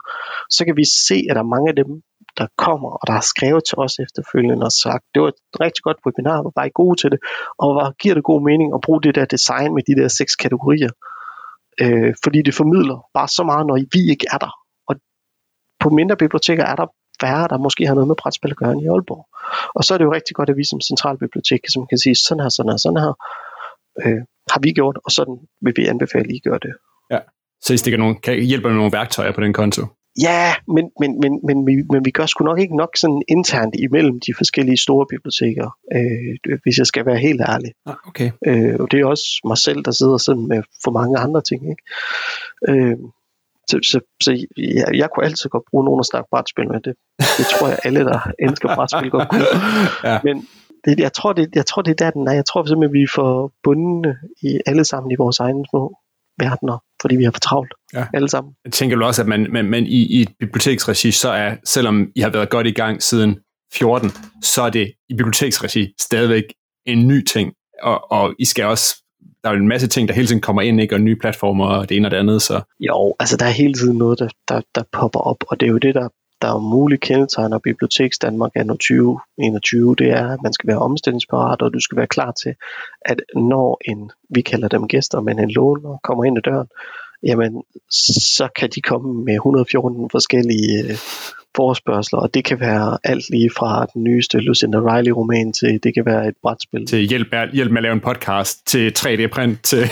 Så kan vi se, at der er mange af dem, der kommer, og der har skrevet til os efterfølgende og sagt, det var et rigtig godt webinar, var bare gode til det, og var, giver det god mening at bruge det der design med de der seks kategorier, øh, fordi det formidler bare så meget, når vi ikke er der. Og på mindre biblioteker er der færre, der måske har noget med brætspil at gøre end i Aalborg. Og så er det jo rigtig godt, at vi som centralbibliotek som kan sige, sådan her, sådan her, sådan her, øh, har vi gjort, og sådan vil vi anbefale, at I gør det. Ja, så I stikker nogle, kan hjælpe med nogle værktøjer på den konto? Ja, men, men, men, men, vi, men vi gør sgu nok ikke nok sådan internt imellem de forskellige store biblioteker, øh, hvis jeg skal være helt ærlig. Ah, okay. Øh, og det er også mig selv, der sidder sådan med for mange andre ting. Ikke? Øh, så, så, så jeg, jeg kunne altid godt bruge nogen at snakke brætspil med det. Det tror jeg alle, der elsker brætspil, godt kunne. (laughs) ja. Men det, jeg, tror, det, jeg tror, det er der, den er. Jeg tror simpelthen, vi får bundne i alle sammen i vores egne små verdener, fordi vi har for travlt ja. alle sammen. Jeg tænker du også, at man, man, man i, i et biblioteksregi, så er, selvom I har været godt i gang siden 14, så er det i biblioteksregi stadigvæk en ny ting, og, og I skal også der er en masse ting, der hele tiden kommer ind, ikke? og nye platformer og det ene og det andet. Så. Jo, altså der er hele tiden noget, der, der, der popper op, og det er jo det, der, der er muligt kendetegner Biblioteks Danmark anno 2021, det er, at man skal være omstillingsparat, og du skal være klar til, at når en, vi kalder dem gæster, men en låner kommer ind ad døren, jamen, så kan de komme med 114 forskellige øh, forespørgseler, og det kan være alt lige fra den nyeste Lucinda Riley-roman til, det kan være et brætspil. Til hjælp med, hjælp med at lave en podcast, til 3D-print, til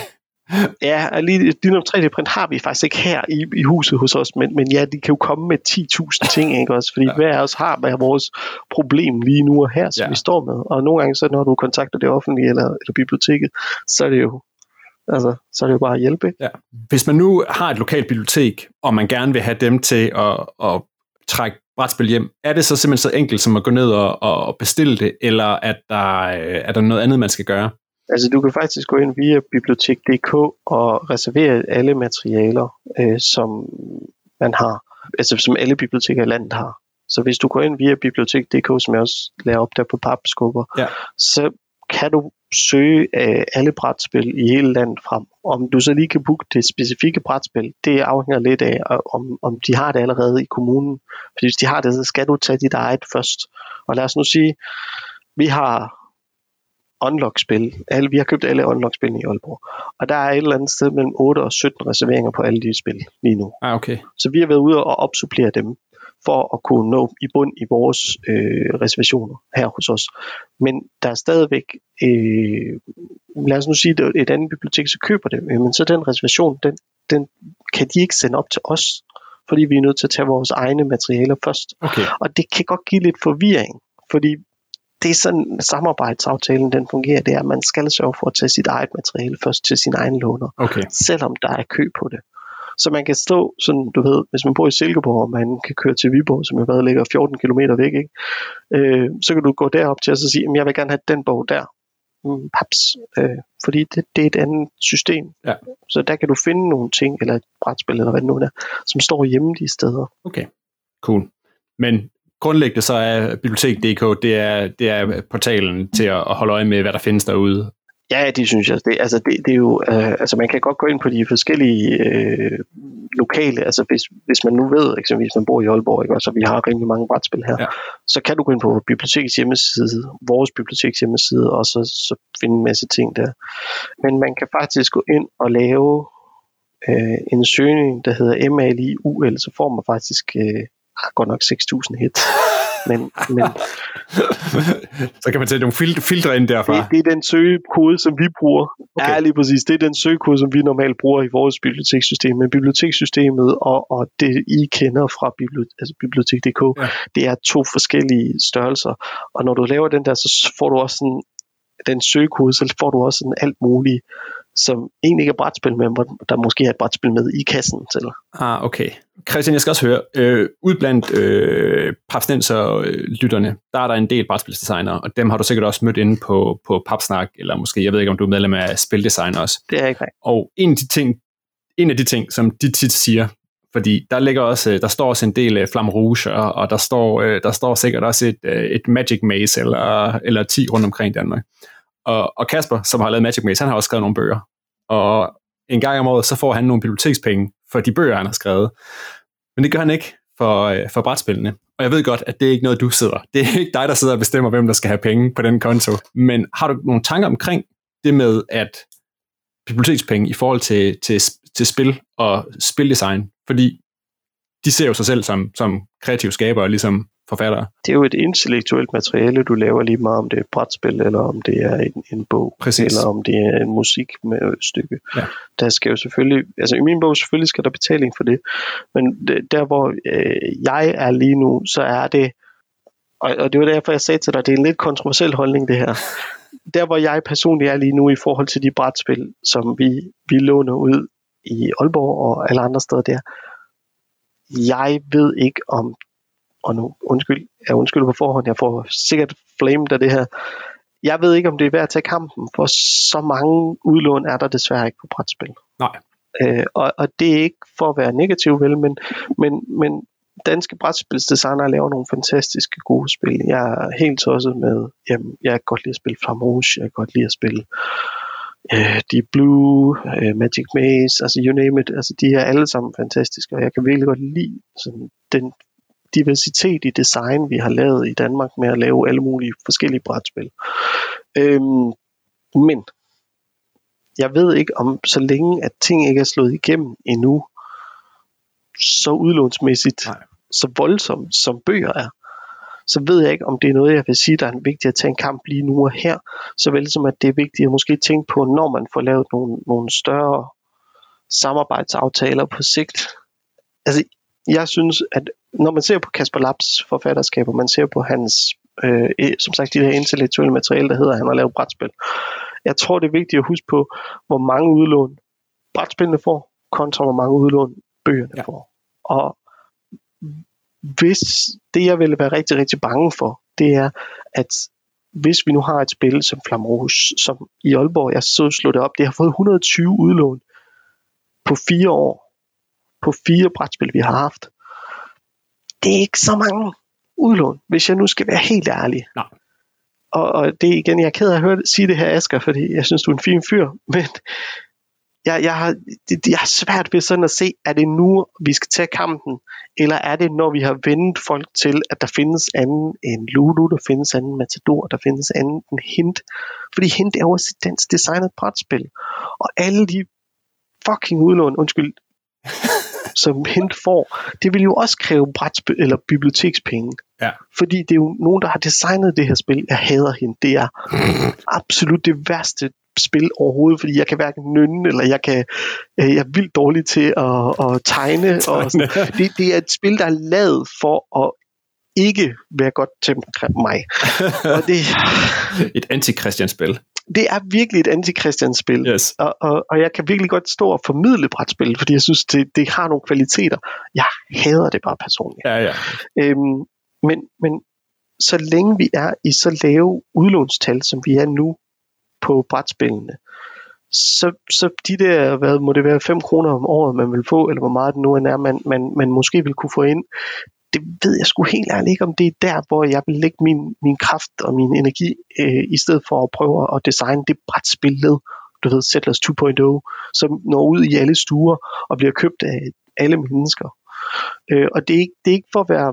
(laughs) Ja, og lige Dynamo 3D-print har vi faktisk ikke her i, i huset hos os, men, men ja, de kan jo komme med 10.000 ting, ikke også? Fordi (laughs) ja. hver af os har hvad vores problem lige nu og her, som ja. vi står med. Og nogle gange, så når du kontakter det offentlige eller, eller biblioteket, så er det jo Altså, så er det jo bare at hjælpe. Ja. Hvis man nu har et lokalt bibliotek, og man gerne vil have dem til at, at trække brætspil hjem, er det så simpelthen så enkelt som at gå ned og, og bestille det, eller er der, er der noget andet, man skal gøre? Altså du kan faktisk gå ind via bibliotek.dk og reservere alle materialer, øh, som man har, altså som alle biblioteker i landet har. Så hvis du går ind via bibliotek.dk, som jeg også laver op der på papskubber, ja. så kan du søge øh, alle brætspil i hele landet frem. Om du så lige kan booke det specifikke brætspil, det afhænger lidt af, om, om de har det allerede i kommunen. Fordi hvis de har det, så skal du tage dit eget først. Og lad os nu sige, vi har unlock-spil. Alle, vi har købt alle unlock-spil i Aalborg. Og der er et eller andet sted mellem 8 og 17 reserveringer på alle de spil lige nu. Ah, okay. Så vi har været ude og opsupplere dem for at kunne nå i bund i vores øh, reservationer her hos os. Men der er stadigvæk, øh, lad os nu sige, at et andet bibliotek så køber det, men så den reservation, den, den kan de ikke sende op til os, fordi vi er nødt til at tage vores egne materialer først. Okay. Og det kan godt give lidt forvirring, fordi det er sådan samarbejdsaftalen den fungerer, det er, at man skal sørge for at tage sit eget materiale først til sin egen låner, okay. selvom der er kø på det. Så man kan stå sådan, du ved, hvis man bor i Silkeborg, og man kan køre til Viborg, som jo været ligger 14 km væk, ikke? Øh, så kan du gå derop til at så sige, at jeg vil gerne have den bog der. Mm, paps. Øh, fordi det, det er et andet system. Ja. Så der kan du finde nogle ting, eller et brætspil, eller hvad det nu er, som står hjemme de steder. Okay, cool. Men grundlæggende så er bibliotek.dk, det er, det er portalen til at holde øje med, hvad der findes derude, Ja, det synes jeg. Det, altså, det, det er jo, øh, altså man kan godt gå ind på de forskellige øh, lokale, altså hvis, hvis man nu ved, eksempelvis man bor i Aalborg, ikke, og så vi har rimelig mange brætspil her, ja. så kan du gå ind på bibliotekets hjemmeside, vores biblioteks hjemmeside, og så, så finde en masse ting der. Men man kan faktisk gå ind og lave øh, en søgning, der hedder MALIUL, så får man faktisk øh, godt nok 6.000 hits. Men, men (laughs) så kan man sætte nogle fil- filtre ind derfra. Det, det er den søgekode, som vi bruger. Okay. Ja, lige præcis. Det er den søgekode, som vi normalt bruger i vores bibliotekssystem. Men bibliotekssystemet og, og det, I kender fra bibliotek, altså bibliotek.dk, ja. det er to forskellige størrelser. Og når du laver den der, så får du også sådan, den søgekode, så får du også sådan alt muligt som egentlig ikke er brætspil med, hvor der måske er et brætspil med i kassen til. Ah, okay. Christian, jeg skal også høre, øh, ud blandt øh, Papstenser-lytterne, der er der en del brætspilsdesignere, og dem har du sikkert også mødt inde på, på Papsnak, eller måske, jeg ved ikke, om du er medlem af Spildesign også. Det er ikke rigtigt. Og en af de ting, en af de ting, som de tit siger, fordi der ligger også, der står også en del uh, Flam Rouge, og, og der, står, uh, der står sikkert også et, et Magic Maze eller, eller 10 rundt omkring Danmark. Og, og Kasper, som har lavet Magic Maze, han har også skrevet nogle bøger. Og en gang om året, så får han nogle bibliotekspenge for de bøger, han har skrevet. Men det gør han ikke for, øh, for brætspillene. Og jeg ved godt, at det er ikke noget, du sidder. (laughs) Det er ikke dig, der sidder og bestemmer, hvem der skal have penge på den konto. Men har du nogle tanker omkring det med, at bibliotekspenge i forhold til, til, til spil og spildesign? Fordi de ser jo sig selv som, som kreative skabere, ligesom forfattere. Det er jo et intellektuelt materiale, du laver lige meget, om det er et brætspil, eller om det er en, en bog, Præcis. eller om det er en musik med et stykke. Ja. Der skal jo selvfølgelig, altså i min bog selvfølgelig skal der betaling for det, men det, der hvor øh, jeg er lige nu, så er det, og, og det var derfor jeg sagde til dig, det er en lidt kontroversiel holdning det her. (laughs) der hvor jeg personligt er lige nu i forhold til de brætspil, som vi, vi låner ud i Aalborg og alle andre steder der, jeg ved ikke om og nu undskyld, jeg undskylder på forhånd, jeg får sikkert flamed af det her. Jeg ved ikke, om det er værd at tage kampen, for så mange udlån er der desværre ikke på brætspil. Nej. Øh, og, og det er ikke for at være negativ, vel, men, men, men danske brætspilsdesignere laver nogle fantastiske gode spil. Jeg er helt tosset med, jamen, jeg kan godt lide at spille Flamouche, jeg kan godt lide at spille øh, Deep Blue, øh, Magic Maze, altså you name it, altså de er alle sammen fantastiske, og jeg kan virkelig godt lide sådan, den diversitet i design, vi har lavet i Danmark med at lave alle mulige forskellige brætspil. Øhm, men jeg ved ikke om, så længe at ting ikke er slået igennem endnu, så udlånsmæssigt, Nej. så voldsomt som bøger er, så ved jeg ikke, om det er noget, jeg vil sige, der er vigtigt at tage en kamp lige nu og her, så vel som at det er vigtigt at måske tænke på, når man får lavet nogle, nogle større samarbejdsaftaler på sigt. Altså, jeg synes, at når man ser på Kasper Labs forfatterskab, og man ser på hans, øh, som sagt, de her intellektuelle materiale, der hedder, at han har lavet brætspil. Jeg tror, det er vigtigt at huske på, hvor mange udlån brætspillene får, kontra hvor mange udlån bøgerne ja. får. Og hvis det, jeg ville være rigtig, rigtig bange for, det er, at hvis vi nu har et spil som Flamrose, som i Aalborg, jeg så slå det op, det har fået 120 udlån på fire år, på fire brætspil, vi har haft. Det er ikke så mange udlån, hvis jeg nu skal være helt ærlig. Nej. Og, og det er igen, jeg er ked af at høre sige det her, Asger, fordi jeg synes, du er en fin fyr, (laughs) men jeg, jeg, har, jeg har svært ved sådan at se, er det nu, vi skal tage kampen, eller er det, når vi har vendt folk til, at der findes anden end Lulu, der findes anden Matador, der findes anden end Hint. Fordi Hint er jo også et dansk designet brætspil. Og alle de fucking udlån, undskyld, (laughs) som Hint får, det vil jo også kræve brætspil eller bibliotekspenge. Ja. Fordi det er jo nogen, der har designet det her spil. Jeg hader Hint. Det er absolut det værste spil overhovedet, fordi jeg kan hverken nynne, eller jeg kan øh, jeg er vildt dårlig til at, at tegne. og sådan. Det, det er et spil, der er lavet for at ikke være godt til mig. (laughs) Og det, Et anti spil. det er virkelig et anti spil. Yes. Og, og, og jeg kan virkelig godt stå og formidle brætspil, fordi jeg synes, det, det har nogle kvaliteter. Jeg hader det bare personligt. Ja, ja. Øhm, men, men så længe vi er i så lave udlånstal, som vi er nu på brætspillene, så, så de der, hvad må det være, 5 kroner om året, man vil få, eller hvor meget det nu er, man, man, man måske vil kunne få ind, det ved jeg sgu helt ærligt ikke, om det er der, hvor jeg vil lægge min, min kraft og min energi, øh, i stedet for at prøve at designe det brætspillet, du ved, Settlers 2.0, som når ud i alle stuer og bliver købt af alle mennesker. Øh, og det er, ikke, det er ikke for at være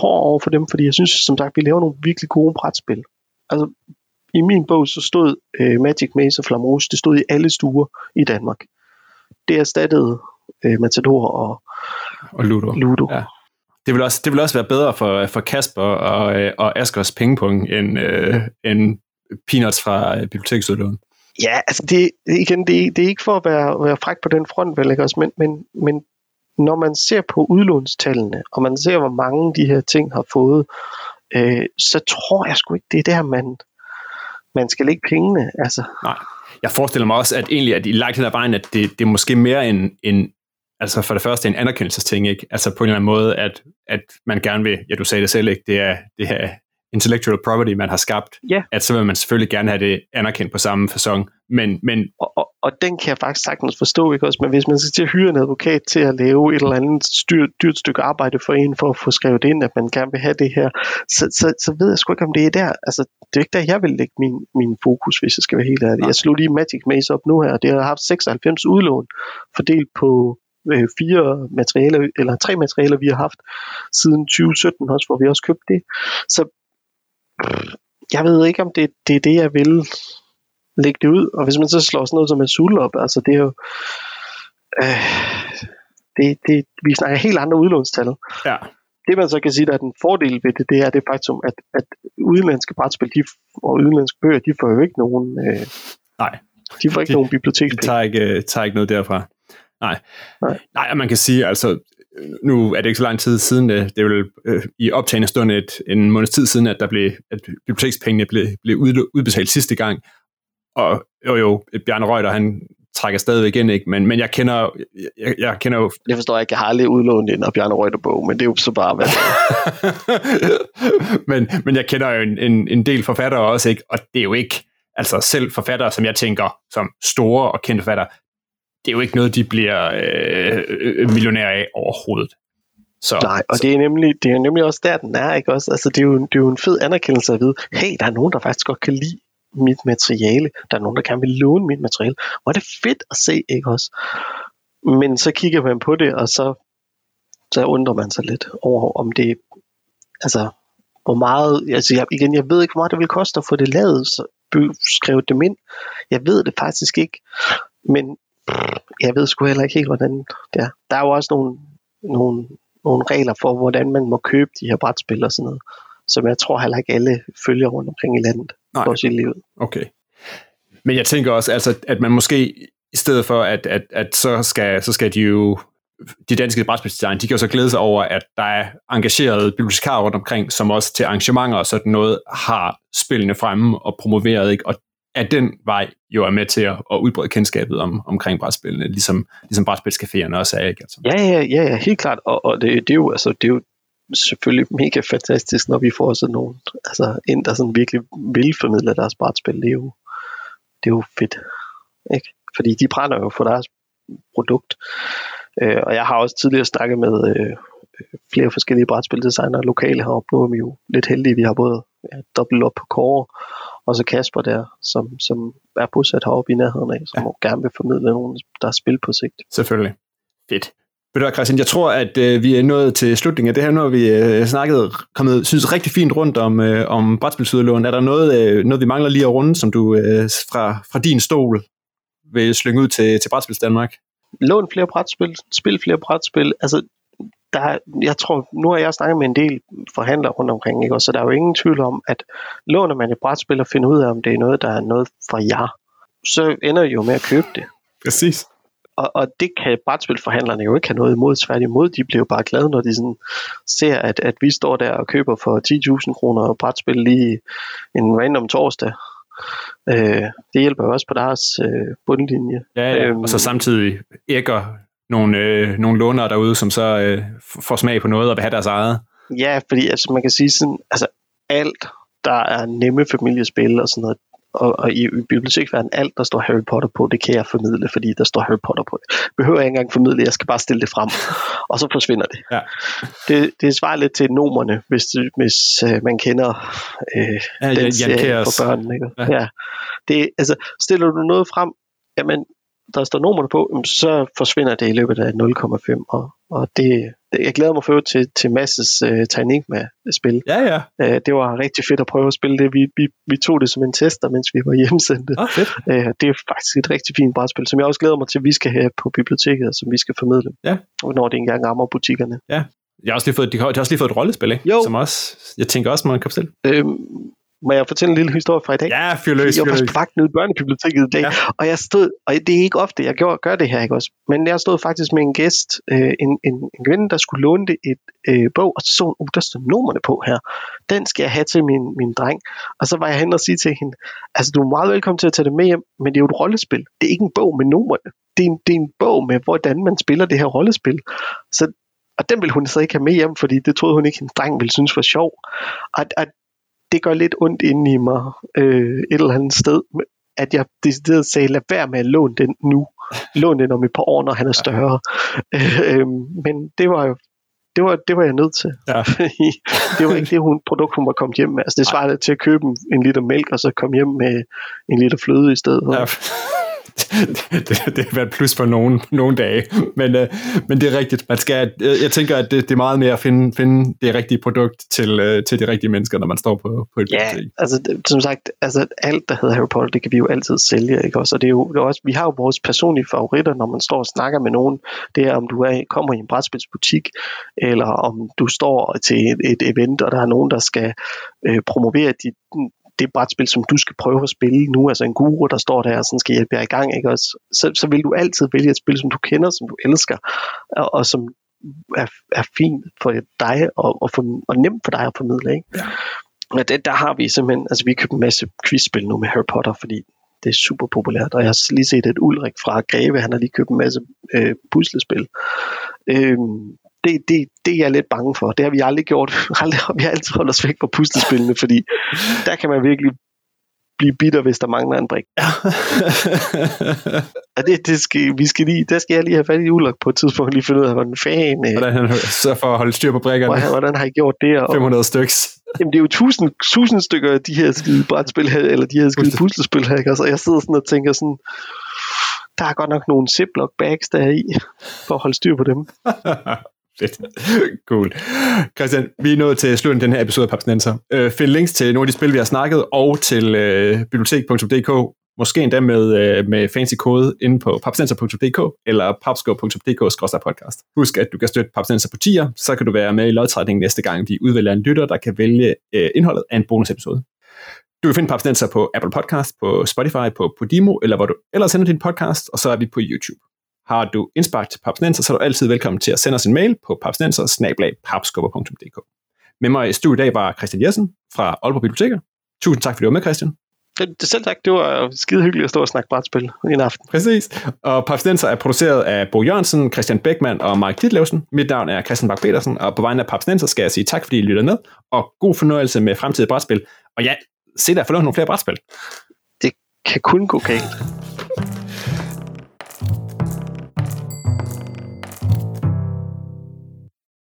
hård over for dem, fordi jeg synes, som sagt, vi laver nogle virkelig gode brætspil. Altså, i min bog så stod øh, Magic Maze og Flamrose, det stod i alle stuer i Danmark. Det erstattede øh, Matador og Og Ludo. Ludo. Ja. Det vil, også, det vil også være bedre for, for Kasper og, øh, og Askers pengepung end, øh, end peanuts fra øh, biblioteksudlån. Ja, altså det, igen, det, det er ikke for at være, være fræk på den front, vel, ikke også? Men, men, men når man ser på udlånstallene, og man ser, hvor mange de her ting har fået, øh, så tror jeg sgu ikke, det er der, man, man skal lægge pengene. Altså, Nej. Jeg forestiller mig også, at egentlig at i langt hen ad vejen, at det, det er måske mere en, en, altså for det første en anerkendelsesting, ikke? Altså på en eller anden måde, at, at man gerne vil, ja du sagde det selv, ikke? Det er, det her intellectual property, man har skabt, Ja. at så vil man selvfølgelig gerne have det anerkendt på samme fasong, men, men og, og, og den kan jeg faktisk sagtens forstå, ikke også? Men hvis man skal til at hyre en advokat til at lave et eller andet styr, dyrt stykke arbejde for en, for at få skrevet ind, at man gerne vil have det her, så, så, så ved jeg sgu ikke, om det er der. Altså, det er ikke der, jeg vil lægge min, min fokus, hvis jeg skal være helt ærlig. Nej. Jeg slog lige Magic Maze op nu her, og det har haft 96 udlån, fordelt på øh, fire materialer, eller tre materialer, vi har haft siden 2017 også, hvor vi også købte det. Så jeg ved ikke, om det, det er det, jeg vil lægge det ud. Og hvis man så slår sådan noget som Azul op, altså det er jo... Øh, det, det, vi snakker helt andre udlånstal. ja, Det man så kan sige, der er den fordel ved det, det er det faktum, at, at udenlandske brætspil de, og udenlandske bøger, de får jo ikke nogen, øh, nej, de får ikke De- nogen bibliotekspenge. tager ikke, øh, tager ikke noget derfra. Nej. Nej. Nej, og man kan sige, altså, nu er det ikke så lang tid siden, det, det er vel øh, i optagende stund et, en måneds tid siden, at der blev, at bibliotekspengene blev, blev ud, udbetalt sidste gang. Og jo, jo, Bjarne Reuter, han trækker stadigvæk ind, ikke? Men, men jeg kender, jeg, jeg kender jo Det forstår jeg ikke. Jeg har aldrig udlånt en Bjarne Reuter bog, men det er jo så bare, hvad (laughs) men, men jeg kender jo en, en, en del forfattere også, ikke? og det er jo ikke, altså selv forfattere, som jeg tænker, som store og kendte forfattere, det er jo ikke noget, de bliver øh, øh, millionærer af overhovedet. Så, Nej, og så, det er, nemlig, det er nemlig også der, den er, ikke også? Altså, det er jo, det er jo en fed anerkendelse at vide, hey, der er nogen, der faktisk godt kan lide mit materiale. Der er nogen, der gerne vil låne mit materiale. Hvor er det fedt at se, ikke også? Men så kigger man på det, og så, så undrer man sig lidt over, om det, altså, hvor meget, altså jeg, igen, jeg ved ikke, hvor meget det vil koste at få det lavet, så skrevet dem ind. Jeg ved det faktisk ikke, men jeg ved sgu heller ikke helt, hvordan det er. Der er jo også nogle, nogle, nogle regler for, hvordan man må købe de her brætspil og sådan noget, som jeg tror heller ikke alle følger rundt omkring i landet, Nej. også i livet. Okay. Men jeg tænker også, altså, at man måske, i stedet for, at, at, at så, skal, så skal de jo, de danske brætspilsdesign, de kan jo så glæde sig over, at der er engagerede bibliotekarer rundt omkring, som også til arrangementer og sådan noget, har spillene fremme og promoveret, ikke? og at den vej jo er med til at, at udbrede kendskabet om, omkring brætspillene, ligesom, ligesom brætspilscaféerne også er, ikke? Altså. Ja, ja, ja, ja, helt klart. Og, og det, det, er jo, altså, det, er jo, selvfølgelig mega fantastisk, når vi får sådan nogen, altså en, der sådan virkelig vil formidle deres brætspil. Det er jo, det er jo fedt. Ikke? Fordi de brænder jo for deres produkt. Øh, og jeg har også tidligere snakket med øh, flere forskellige brætspildesignere lokale heroppe. Nu er vi jo lidt heldige, vi har både ja, dobbelt op på Kåre, og så Kasper der, som, som er bosat heroppe i nærheden af, som ja. gerne vil formidle nogen, der er spil på sigt. Selvfølgelig. Fedt. Ved du hvad, Christian, jeg tror, at øh, vi er nået til slutningen af det her. Har vi øh, snakket, kommet, synes rigtig fint rundt om, øh, om brætspilsudlån. Er der noget, øh, noget, vi mangler lige at runde, som du øh, fra, fra din stol vil slynge ud til, til Brætspils Danmark? Lån flere brætspil, spil flere brætspil. Altså, der, jeg tror, nu har jeg snakket med en del forhandlere rundt omkring, ikke? Og så der er jo ingen tvivl om, at låner man et brætspil og finder ud af, om det er noget, der er noget for jer, så ender I jo med at købe det. Præcis. Og, og det kan brætspilforhandlerne jo ikke have noget imod, tværtimod, de bliver jo bare glade, når de sådan ser, at, at vi står der og køber for 10.000 kroner brætspil lige en random torsdag. Øh, det hjælper jo også på deres øh, bundlinje. Ja, ja. Øhm, og så samtidig ægger nogle, øh, nogle lånere derude, som så øh, får smag på noget og vil have deres eget. Ja, fordi altså, man kan sige sådan, altså alt, der er nemme familiespil og sådan noget, og, og i, i biblioteksverdenen, alt der står Harry Potter på, det kan jeg formidle, fordi der står Harry Potter på det. Behøver jeg ikke engang formidle, jeg skal bare stille det frem, og så forsvinder det. Ja. Det, det svarer lidt til numerne, hvis, hvis uh, man kender uh, ja, den Jan serie for børn. Ikke? Ja. ja. Det, altså, stiller du noget frem, jamen, der står nummer på, så forsvinder det i løbet af 0,5, og, og det, det, jeg glæder mig for til, til Masses uh, teknik med spil. Ja, ja. Uh, det var rigtig fedt at prøve at spille det. Vi, vi, vi tog det som en tester, mens vi var hjemsendte. Ah, fedt. Uh, det er faktisk et rigtig fint brætspil, som jeg også glæder mig til, at vi skal have på biblioteket, og som vi skal formidle, ja. når det engang rammer butikkerne. Ja, jeg har også lige fået, de har, de har også lige fået et rollespil, ikke? Jo. Som også, jeg tænker også, man kan bestille. Øhm, må jeg fortælle en lille historie fra i dag? Ja, fyr løs, Jeg var vagten ude i børnebiblioteket i dag, ja. og jeg stod, og det er ikke ofte, jeg gør, gør det her, ikke også? Men jeg stod faktisk med en gæst, øh, en, en, en kvinde, der skulle låne det et øh, bog, og så så hun, uh, der står numrene på her. Den skal jeg have til min, min dreng. Og så var jeg hen og sige til hende, altså du er meget velkommen til at tage det med hjem, men det er jo et rollespil. Det er ikke en bog med numrene. Det er en, det er en bog med, hvordan man spiller det her rollespil. Så og den ville hun så ikke have med hjem, fordi det troede hun ikke, hendes dreng ville synes var sjov. Og, og det gør lidt ondt inde i mig øh, et eller andet sted, at jeg decideret sagde, lad være med at låne den nu. Lån den om et par år, når han er større. Øh, men det var jo det var, det var jeg nødt til. Ja. det var ikke det hun, produkt, hun var kommet hjem med. Altså, det svarede til at købe en, en liter mælk, og så komme hjem med en liter fløde i stedet. Ja. (laughs) det, det, har været plus på nogle, nogle dage, men, øh, men det er rigtigt. Man skal, jeg, jeg tænker, at det, det er meget mere at finde, finde det rigtige produkt til, øh, til de rigtige mennesker, når man står på, på et Ja, bibliotek. altså det- som sagt, altså alt der hedder Harry Potter, det kan vi jo altid sælge, ikke også? Og det er jo, det er også, vi har jo vores personlige favoritter, når man står og snakker med nogen. Det er, om du er, kommer i en brætspilsbutik, eller om du står til et, et event, og der er nogen, der skal øh, promovere dit, det brætspil, som du skal prøve at spille nu, altså en guru, der står der og sådan skal hjælpe jer i gang, ikke også? Så, så vil du altid vælge et spil, som du kender, som du elsker, og, og som er, er fint for dig og, og, for, og nemt for dig at formidle, ikke? Ja. Og det, der har vi simpelthen, altså vi har købt en masse quizspil nu med Harry Potter, fordi det er super populært, og jeg har lige set et Ulrik fra Greve, han har lige købt en masse øh, puslespil. Øhm, det, det, det er jeg lidt bange for. Det har vi aldrig gjort. (laughs) Aldrig, vi har altid holdt os væk fra puslespillene, fordi (laughs) der kan man virkelig blive bitter, hvis der mangler en brik. Og (laughs) det, det skal, vi skal lige, der skal jeg lige have fat i Ulrik på et tidspunkt, lige finde ud af, hvordan fan, øh, Hvordan han så for at holde styr på brækkerne. hvordan, hvordan har I gjort det? Og, 500 styks. Jamen, det er jo tusind, tusind stykker af de her skide brætspil eller de her skide Pusle- puslespil her, ikke? Altså, jeg sidder sådan og tænker sådan, der er godt nok nogle Ziploc bags der er i, for at holde styr på dem. Fedt. Cool. Christian, vi er nået til slutningen af den her episode af Papsnenser. Øh, find links til nogle af de spil, vi har snakket, og til øh, bibliotek.dk, måske endda med, øh, med fancy kode inde på papsnenser.dk eller papsko.dk-podcast. Husk, at du kan støtte Papsnenser på tier, så kan du være med i lodtrækningen næste gang, vi udvælger en lytter, der kan vælge øh, indholdet af en bonusepisode. Du kan finde Papsnenser på Apple Podcast, på Spotify, på Podimo, eller hvor du ellers sender din podcast, og så er vi på YouTube. Har du indspark til Papsnenser, så er du altid velkommen til at sende os en mail på papsnenser med mig i studiet i dag var Christian Jessen fra Aalborg Biblioteker. Tusind tak, fordi du var med, Christian. Selv sagt, det var skide hyggeligt at stå og snakke brætspil en aften. Præcis. Og Papstenser er produceret af Bo Jørgensen, Christian Beckmann og Mike Ditlevsen. Mit navn er Christian Bak petersen og på vegne af Papstenser skal jeg sige tak, fordi I lytter med, og god fornøjelse med fremtidige brætspil. Og ja, se der for nogle flere brætspil. Det kan kun gå galt.